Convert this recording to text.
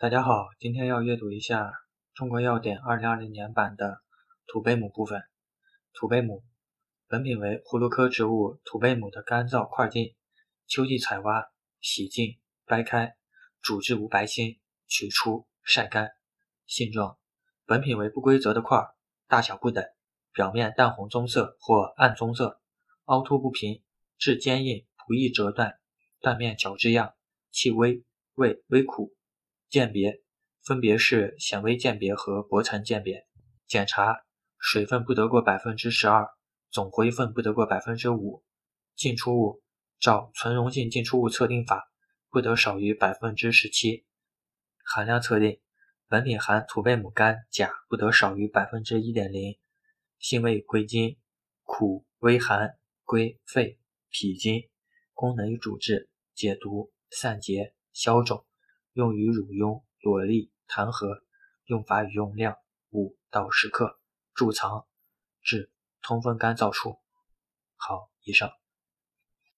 大家好，今天要阅读一下《中国药典》二零二零年版的土贝母部分。土贝母，本品为葫芦科植物土贝母的干燥块茎，秋季采挖，洗净，掰开，煮至无白心，取出，晒干。性状，本品为不规则的块，大小不等，表面淡红棕色或暗棕色，凹凸不平，质坚硬，不易折断，断面角质样，气微，味微苦。鉴别分别是显微鉴别和薄层鉴别。检查水分不得过百分之十二，总活跃分不得过百分之五。进出物照存溶性进出物测定法，不得少于百分之十七。含量测定本品含土贝母苷、钾不得少于百分之一点零。性味归经苦微寒，归肺、脾经。功能与主治解毒、散结、消肿。用于乳痈、瘰疬、痰核。用法与用量：五到十克。贮藏：至通风干燥处。好，以上。